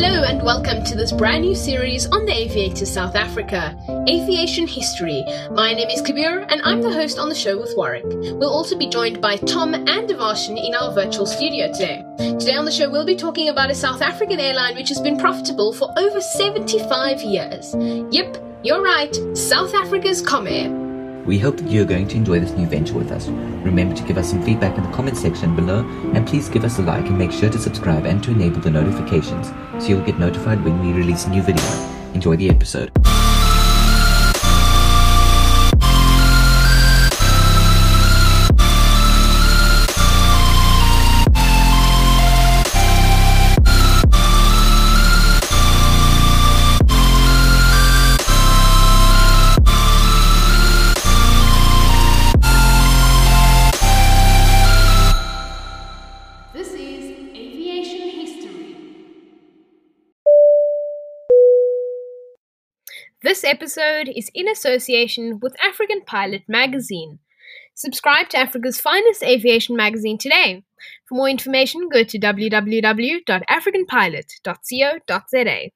Hello and welcome to this brand new series on the Aviator South Africa, Aviation History. My name is Kabir and I'm the host on the show with Warwick. We'll also be joined by Tom and Devarshan in our virtual studio today. Today on the show we'll be talking about a South African airline which has been profitable for over 75 years. Yep, you're right, South Africa's Comair. We hope that you're going to enjoy this new venture with us. Remember to give us some feedback in the comment section below and please give us a like and make sure to subscribe and to enable the notifications so you'll get notified when we release a new video. Enjoy the episode. Episode is in association with African Pilot magazine. Subscribe to Africa's finest aviation magazine today. For more information, go to www.africanpilot.co.za.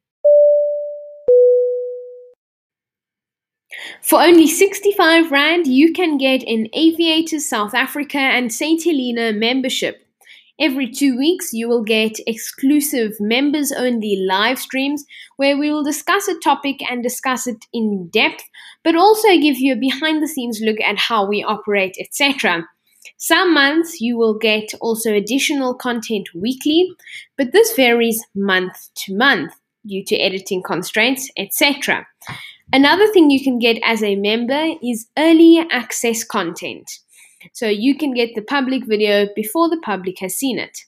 For only 65 Rand, you can get an Aviators South Africa and St. Helena membership. Every two weeks, you will get exclusive members only live streams where we will discuss a topic and discuss it in depth, but also give you a behind the scenes look at how we operate, etc. Some months you will get also additional content weekly, but this varies month to month due to editing constraints, etc. Another thing you can get as a member is early access content. So you can get the public video before the public has seen it.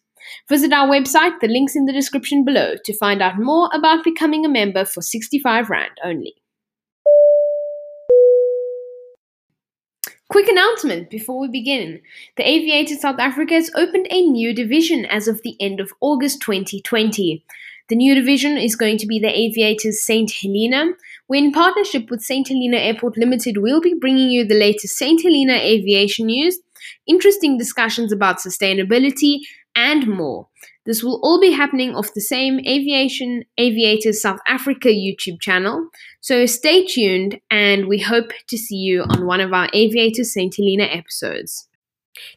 Visit our website, the link's in the description below, to find out more about becoming a member for 65 Rand only. Quick announcement before we begin. The Aviator South Africa has opened a new division as of the end of August 2020. The new division is going to be the Aviators St. Helena, where in partnership with St. Helena Airport Limited, we'll be bringing you the latest St. Helena aviation news, interesting discussions about sustainability, and more. This will all be happening off the same Aviation Aviators South Africa YouTube channel. So stay tuned, and we hope to see you on one of our Aviators St. Helena episodes.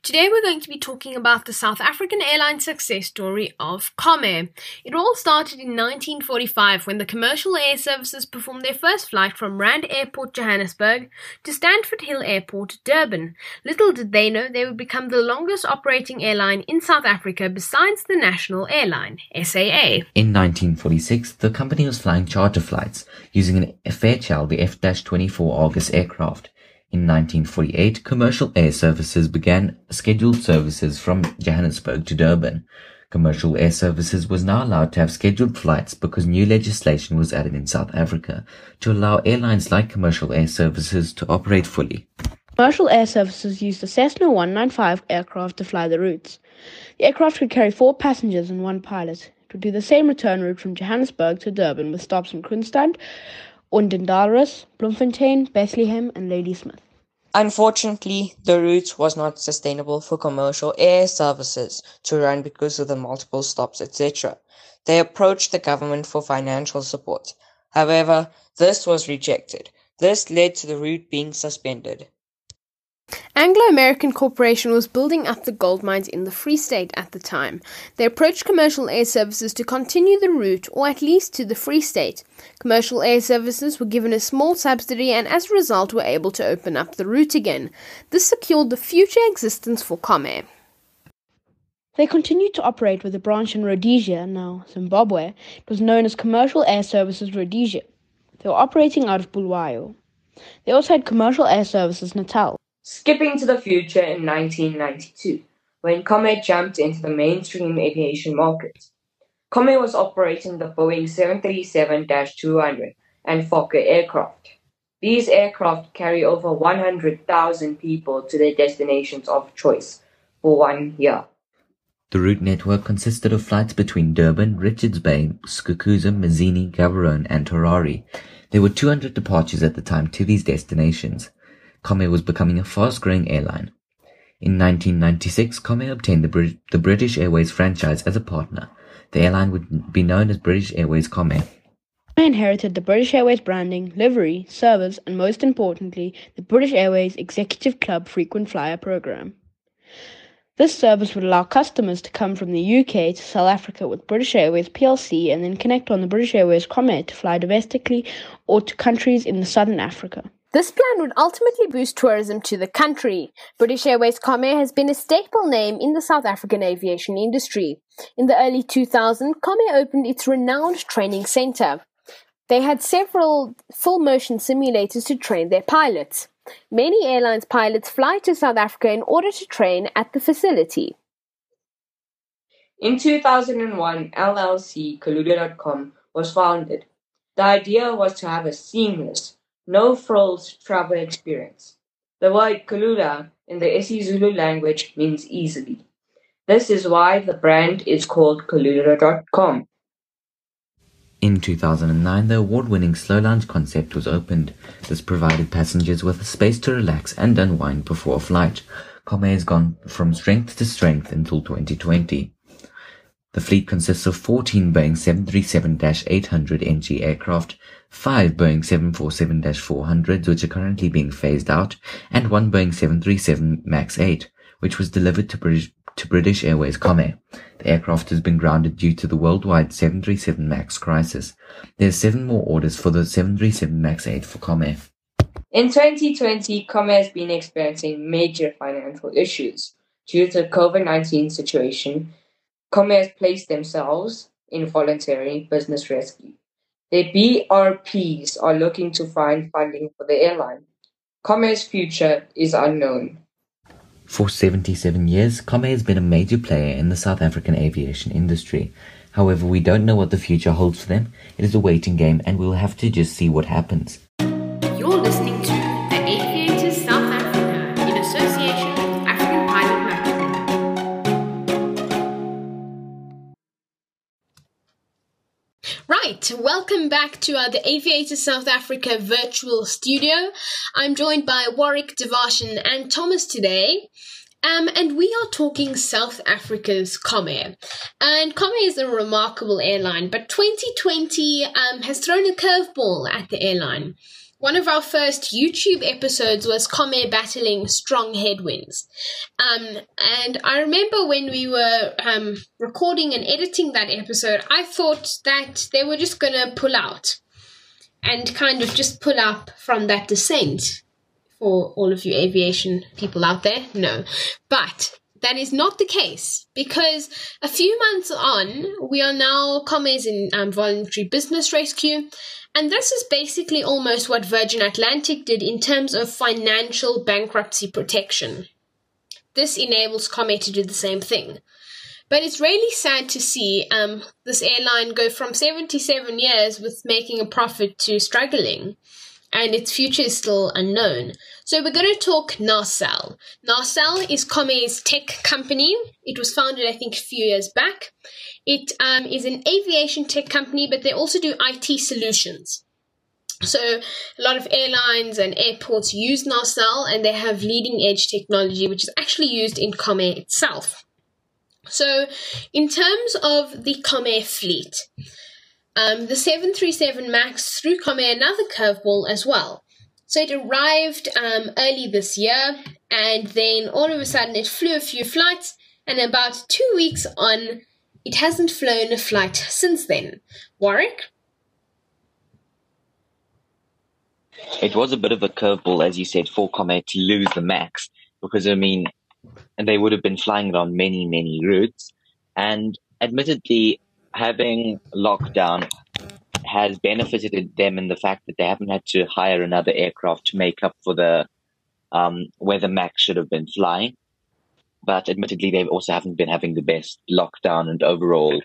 Today we're going to be talking about the South African airline success story of Comair. It all started in 1945 when the commercial air services performed their first flight from Rand Airport, Johannesburg to Stamford Hill Airport, Durban. Little did they know they would become the longest operating airline in South Africa besides the national airline, SAA. In 1946, the company was flying charter flights using an Fairchild the F-24 Argus aircraft. In 1948, commercial air services began scheduled services from Johannesburg to Durban. Commercial air services was now allowed to have scheduled flights because new legislation was added in South Africa to allow airlines like commercial air services to operate fully. Commercial air services used the Cessna 195 aircraft to fly the routes. The aircraft could carry four passengers and one pilot. It would do the same return route from Johannesburg to Durban with stops in Kroonstad, Odendaalsrus, Bloemfontein, Bethlehem, and Ladysmith. Unfortunately, the route was not sustainable for commercial air services to run because of the multiple stops, etc. They approached the government for financial support. However, this was rejected. This led to the route being suspended. Anglo American Corporation was building up the gold mines in the Free State at the time. They approached commercial air services to continue the route, or at least to the Free State. Commercial air services were given a small subsidy and as a result were able to open up the route again. This secured the future existence for Comair. They continued to operate with a branch in Rhodesia, now Zimbabwe. It was known as Commercial Air Services Rhodesia. They were operating out of Bulawayo. They also had Commercial Air Services Natal. Skipping to the future in 1992, when Comair jumped into the mainstream aviation market. Comair was operating the Boeing 737-200 and Fokker aircraft. These aircraft carry over 100,000 people to their destinations of choice for one year. The route network consisted of flights between Durban, Richards Bay, Skukuza, Manzini, Gaborone, and Torari. There were 200 departures at the time to these destinations. Comair was becoming a fast-growing airline. In 1996, Comair obtained the, Brit- the British Airways franchise as a partner. the airline would be known as British Airways Comair. Comair inherited the British Airways branding, livery, service, and most importantly, the British Airways Executive Club frequent flyer program. This service would allow customers to come from the UK to South Africa with British Airways plc and then connect on the British Airways Comair to fly domestically or to countries in the southern Africa. This plan would ultimately boost tourism to the country. British Airways Comair has been a staple name in the South African aviation industry. In the early 2000s, Comair opened its renowned training centre. They had several full motion simulators to train their pilots. Many airlines pilots fly to South Africa in order to train at the facility. In 2001, LLC Kulula.com was founded. The idea was to have a seamless, no frills travel experience. The word Kulula in the isiZulu language means easily. This is why the brand is called Kulula.com. In 2009, the award-winning Slow Lounge concept was opened. This provided passengers with a space to relax and unwind before a flight. Comair has gone from strength to strength until 2020. The fleet consists of 14 Boeing 737-800 NG aircraft, 5 Boeing 747-400s which are currently being phased out, and 1 Boeing 737 MAX 8, which was delivered to British to British Airways Comair. The aircraft has been grounded due to the worldwide 737 MAX crisis. There are seven more orders for the 737 MAX 8 for Comair. In 2020, Comair has been experiencing major financial issues. Due to the COVID-19 situation, Has placed themselves in voluntary business rescue. The BRPs are looking to find funding for the airline. Comair's future is unknown. For 77 years, Comair has been a major player in the South African aviation industry. However, we don't know what the future holds for them. It is a waiting game and we'll have to just see what happens. Welcome back to our The Aviator South Africa virtual studio. I'm joined by Warwick, Devarshan, and Thomas today. Um, and we are talking South Africa's Comair. And Comair is a remarkable airline, but 2020 um, has thrown a curveball at the airline. One of our first YouTube episodes was Comair battling strong headwinds. Um, and I remember when we were um, recording and editing that episode, I thought that they were just going to pull out and kind of just pull up from that descent for all of you aviation people out there. No. But that is not the case because a few months on, we are now Comair's in um, voluntary business rescue. And this is basically almost what Virgin Atlantic did in terms of financial bankruptcy protection. This enables Comair to do the same thing. But it's really sad to see um, this airline go from 77 years with making a profit to struggling and its future is still unknown. So we're going to talk Narcell. Narcell is Comair's tech company. It was founded, I think, a few years back. It um, is an aviation tech company, but they also do IT solutions. So a lot of airlines and airports use Narcell, and they have leading edge technology, which is actually used in Comair itself. So, in terms of the Comair fleet, um, the 737 MAX threw Comair another curveball as well. So it arrived um, early this year, and then all of a sudden it flew a few flights, and about two weeks on, it hasn't flown a flight since then. Warwick? It was a bit of a curveball, as you said, for Comair to lose the MAX, because I mean, they would have been flying it on many, many routes, and admittedly, having lockdown has benefited them in the fact that they haven't had to hire another aircraft to make up for the um, where the Max should have been flying. But admittedly, they also haven't been having the best lockdown and overall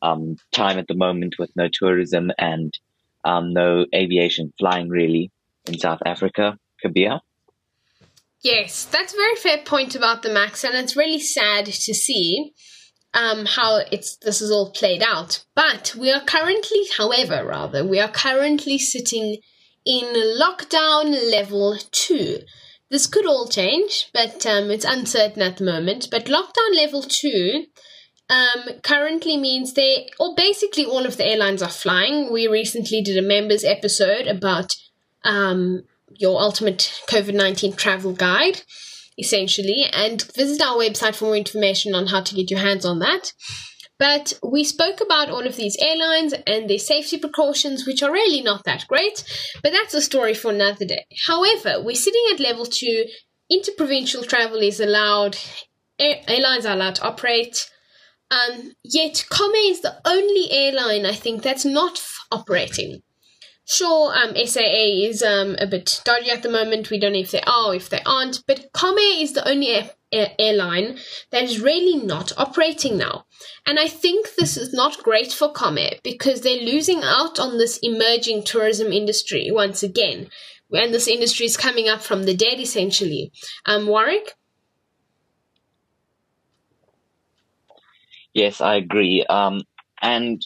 um, time at the moment with no tourism and um, no aviation flying really in South Africa. Kabir? Yes, that's a very fair point about the Max, and it's really sad to see um, how it's this is all played out. But we are currently, however, rather, we are currently sitting in lockdown level two. This could all change, but um, it's uncertain at the moment. But lockdown level two um, currently means they, or basically all of the airlines are flying. We recently did a members episode about um, your ultimate COVID 19 travel guide, essentially, and visit our website for more information on how to get your hands on that. But we spoke about all of these airlines and their safety precautions, which are really not that great, but that's a story for another day. However, we're sitting at level two. Interprovincial travel is allowed, airlines are allowed to operate. Um, yet, Comair is the only airline I think that's not f- operating. Sure, um, SAA is um, a bit dodgy at the moment. We don't know if they are or if they aren't. But Comair is the only air- air- airline that is really not operating now. And I think this is not great for Comair because they're losing out on this emerging tourism industry once again. And this industry is coming up from the dead, essentially. Um, Warwick? Yes, I agree. Um, and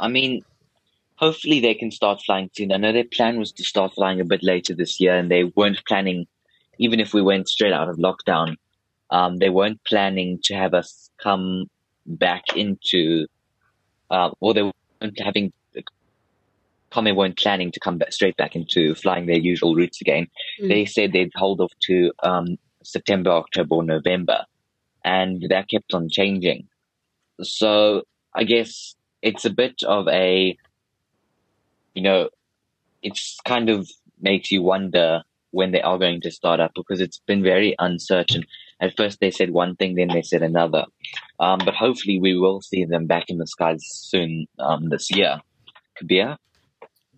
I mean, hopefully they can start flying soon. I know their plan was to start flying a bit later this year, and they weren't planning, even if we went straight out of lockdown, um, they weren't planning to have us come back into, uh, or they weren't having, Comair weren't planning to come back straight back into flying their usual routes again. Mm. They said they'd hold off to um, September, October, or November, and that kept on changing. So I guess it's a bit of a you know, it's kind of makes you wonder when they are going to start up because it's been very uncertain. At first, they said one thing, then they said another. Um, but hopefully, we will see them back in the skies soon um, this year. Kabir?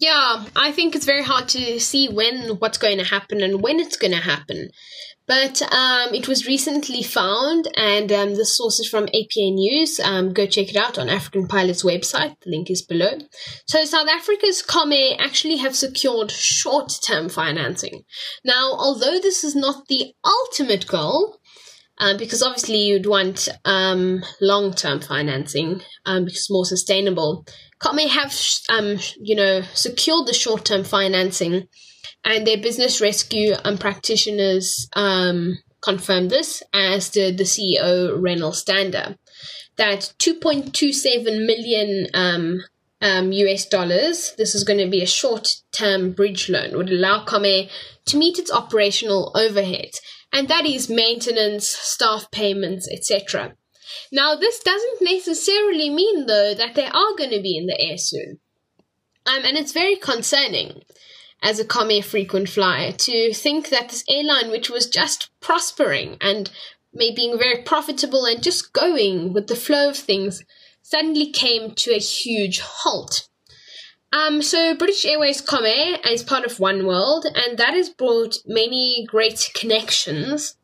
Yeah, I think it's very hard to see when what's going to happen and when it's going to happen. But um, it was recently found, and um, the source is from APA News. Um, go check it out on African Pilot's website. The link is below. So, South Africa's Comair actually have secured short term financing. Now, although this is not the ultimate goal, uh, because obviously you'd want um, long term financing um, because it's more sustainable. Comair have, um, you know, secured the short term financing and their business rescue um, practitioners um, confirmed this, as did the CEO Wrenelle Stander, that 2.27 million um, um, US dollars, this is going to be a short term bridge loan, would allow Comair to meet its operational overhead, and that is maintenance, staff payments, etc. Now, this doesn't necessarily mean, though, that they are going to be in the air soon. Um, and it's very concerning as a Comair frequent flyer to think that this airline, which was just prospering and maybe being very profitable and just going with the flow of things, suddenly came to a huge halt. Um, so British Airways Comair is part of One World, and that has brought many great connections,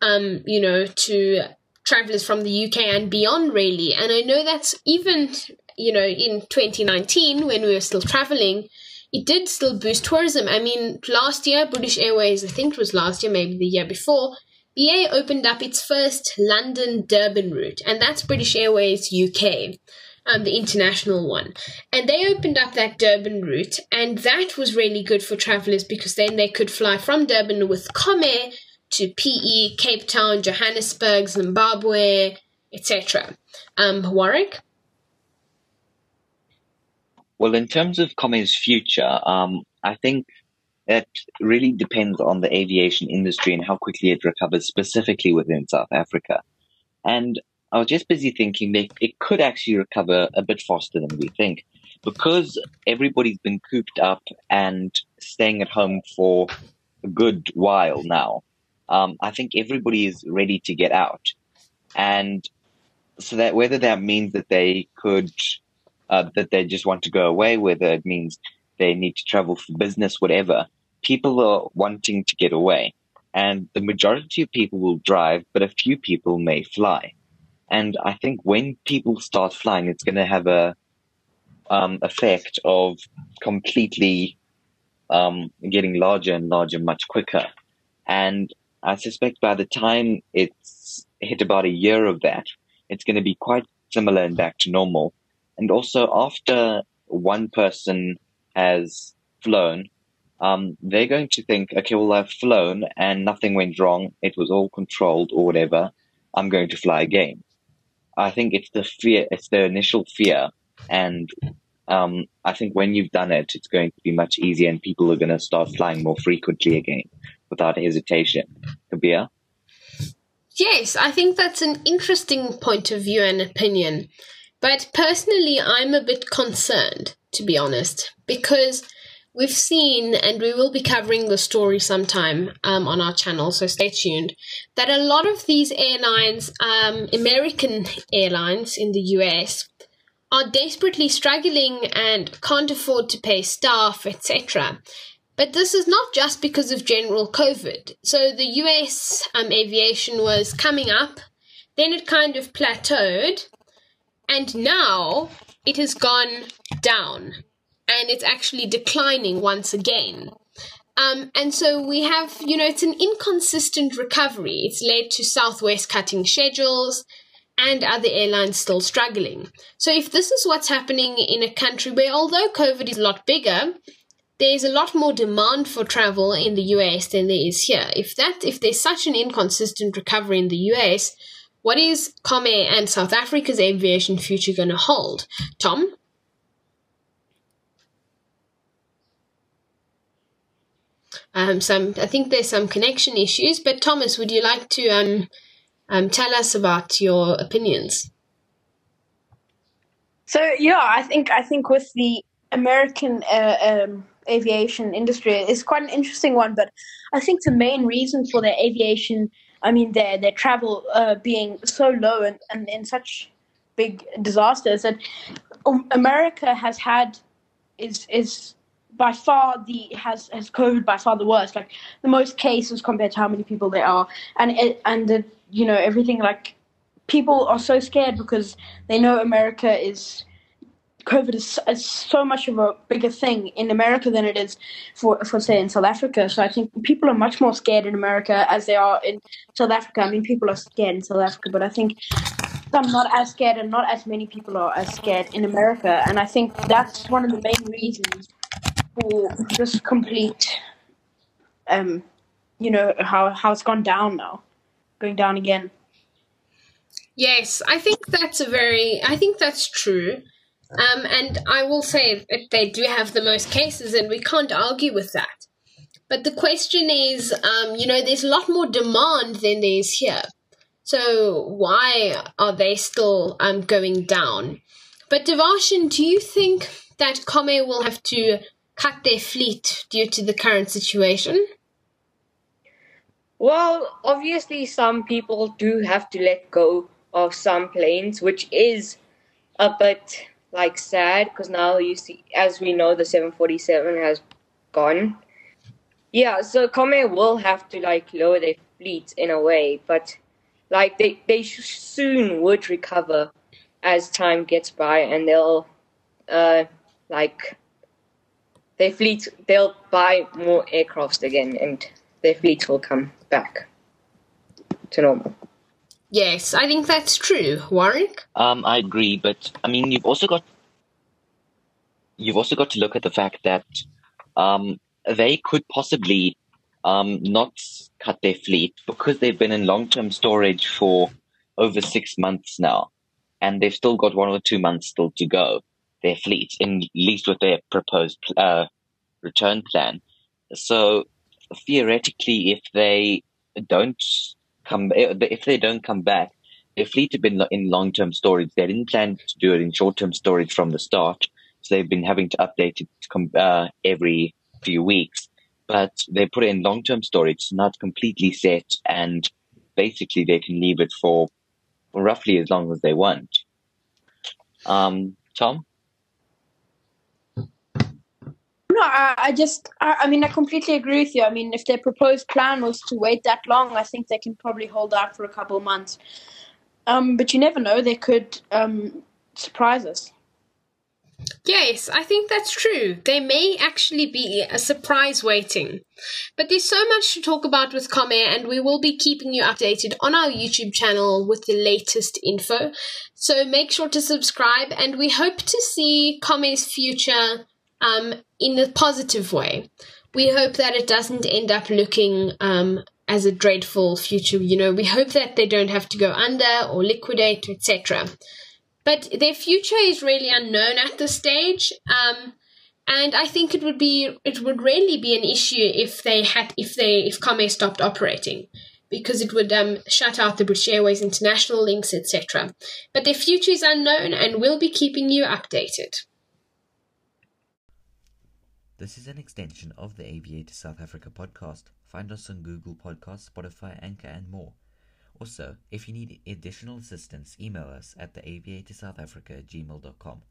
um, you know, to travelers from the UK and beyond, really. And I know that's even, you know, in 2019 when we were still traveling, it did still boost tourism. I mean, last year, British Airways, I think it was last year, maybe the year before, BA opened up its first London Durban route, and that's British Airways UK, um, the international one. And they opened up that Durban route, and that was really good for travelers because then they could fly from Durban with Comair to PE, Cape Town, Johannesburg, Zimbabwe, etc. Um, Warwick? Well, in terms of Comair's future, um, I think it really depends on the aviation industry and how quickly it recovers, specifically within South Africa. And I was just busy thinking that it could actually recover a bit faster than we think because everybody's been cooped up and staying at home for a good while now. Um, I think everybody is ready to get out. And so that whether that means that they could uh, that they just want to go away, whether it means they need to travel for business, whatever. People are wanting to get away. And the majority of people will drive, but a few people may fly. And I think when people start flying, it's going to have a um, effect of completely um, getting larger and larger much quicker. And I suspect by the time it's hit about a year of that, it's going to be quite similar and back to normal. And also, after one person has flown, um, they're going to think, okay, well, I've flown and nothing went wrong. It was all controlled or whatever. I'm going to fly again. I think it's the fear, it's the initial fear. And um, I think when you've done it, it's going to be much easier and people are going to start flying more frequently again without hesitation. Kabir? Yes, I think that's an interesting point of view and opinion. But personally, I'm a bit concerned, to be honest, because we've seen, and we will be covering the story sometime um, on our channel, so stay tuned, that a lot of these airlines, um, American airlines in the US, are desperately struggling and can't afford to pay staff, etc. But this is not just because of general COVID. So the US um, aviation was coming up, then it kind of plateaued, and now it has gone down and it's actually declining once again. Um, and so we have, you know, it's an inconsistent recovery. It's led to Southwest cutting schedules and other airlines still struggling. So if this is what's happening in a country where, although COVID is a lot bigger, there's a lot more demand for travel in the US than there is here. If that if there's such an inconsistent recovery in the US, what is Comair and South Africa's aviation future going to hold? Tom? Um, some I think there's some connection issues, but Thomas, would you like to um, um, tell us about your opinions? So yeah, I think I think with the American uh, um, aviation industry it's quite an interesting one, but I think the main reason for their aviation, I mean their their travel uh, being so low and, and in such big disasters that America has had is is by far the has has COVID by far the worst, like the most cases compared to how many people there are, and it, and the, you know everything like people are so scared because they know America is COVID is, is, so much of a bigger thing in America than it is for, for say in South Africa. So I think people are much more scared in America as they are in South Africa. I mean, people are scared in South Africa, but I think I'm not as scared, and not as many people are as scared in America. And I think that's one of the main reasons just complete, um, you know how how it's gone down now, going down again. Yes, I think that's a very. I think that's true. Um, and I will say that they do have the most cases, and we can't argue with that. But the question is, um, you know, there's a lot more demand than there is here. So why are they still um, going down? But Devarshan, do you think that Comair will have to cut their fleet due to the current situation? Well, obviously, some people do have to let go of some planes, which is a bit like sad because now you see, as we know, the 747 has gone. Yeah, so Comair will have to like lower their fleet in a way, but like they they soon would recover as time gets by, and they'll uh like their fleet they'll buy more aircrafts again, and their fleet will come back to normal. Yes, I think that's true. Warwick? Um, I agree, but I mean, you've also got you've also got to look at the fact that um, they could possibly um, not cut their fleet because they've been in long-term storage for over six months now, and they've still got one or two months still to go. Their fleet, in least with their proposed uh, return plan. So theoretically, if they don't come, if they don't come back, their fleet have been in long-term storage. They didn't plan to do it in short-term storage from the start, so they've been having to update it uh, every few weeks. But they put it in long-term storage, not completely set, and basically they can leave it for roughly as long as they want. Um, Tom? No, I, I just, I, I, mean, I completely agree with you. I mean, if their proposed plan was to wait that long, I think they can probably hold out for a couple of months. Um, but you never know; they could um, surprise us. Yes, I think that's true. There may actually be a surprise waiting. But there's so much to talk about with Comair, and we will be keeping you updated on our YouTube channel with the latest info. So make sure to subscribe, and we hope to see Comair's future um, in a positive way. We hope that it doesn't end up looking um, as a dreadful future. You know, we hope that they don't have to go under or liquidate, etc. But their future is really unknown at this stage. Um, and I think it would be it would really be an issue if they had if they if Comair stopped operating because it would um, shut out the British Airways international links, etc. But their future is unknown, and we'll be keeping you updated. This is an extension of the Aviator South Africa podcast. Find us on Google Podcasts, Spotify, Anchor, and more. Also, if you need additional assistance, email us at theaviatorsouthafrica at gmail.com.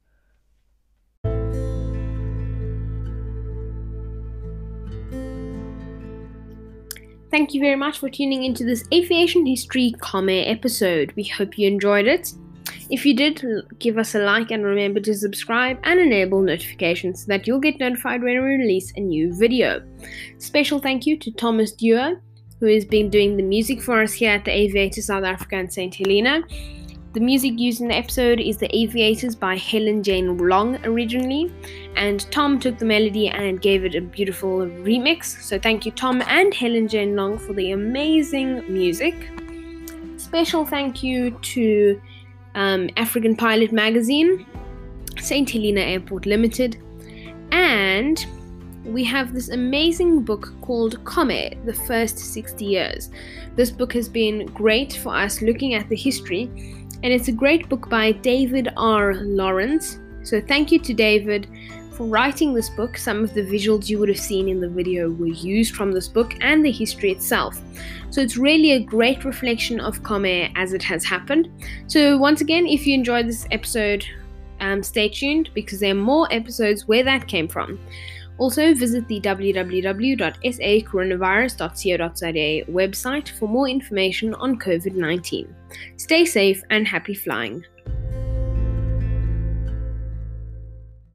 Thank you very much for tuning into this aviation history Comair episode. We hope you enjoyed it. If you did, give us a like and remember to subscribe and enable notifications so that you'll get notified when we release a new video. Special thank you to Thomas Dewar, who has been doing the music for us here at the Aviator South Africa and St. Helena. The music used in the episode is The Aviators by Helen Jane Long originally, and Tom took the melody and gave it a beautiful remix. So thank you, Tom and Helen Jane Long, for the amazing music. Special thank you to um, African Pilot Magazine, St. Helena Airport Limited, and we have this amazing book called Comair The First 60 Years. This book has been great for us looking at the history, and it's a great book by David R. Lawrence. So, thank you to David for writing this book. Some of the visuals you would have seen in the video were used from this book and the history itself. So, it's really a great reflection of Comair as it has happened. So, once again, if you enjoyed this episode, um, stay tuned because there are more episodes where that came from. Also, visit the www.sacoronavirus.co.za website for more information on COVID 19. Stay safe and happy flying.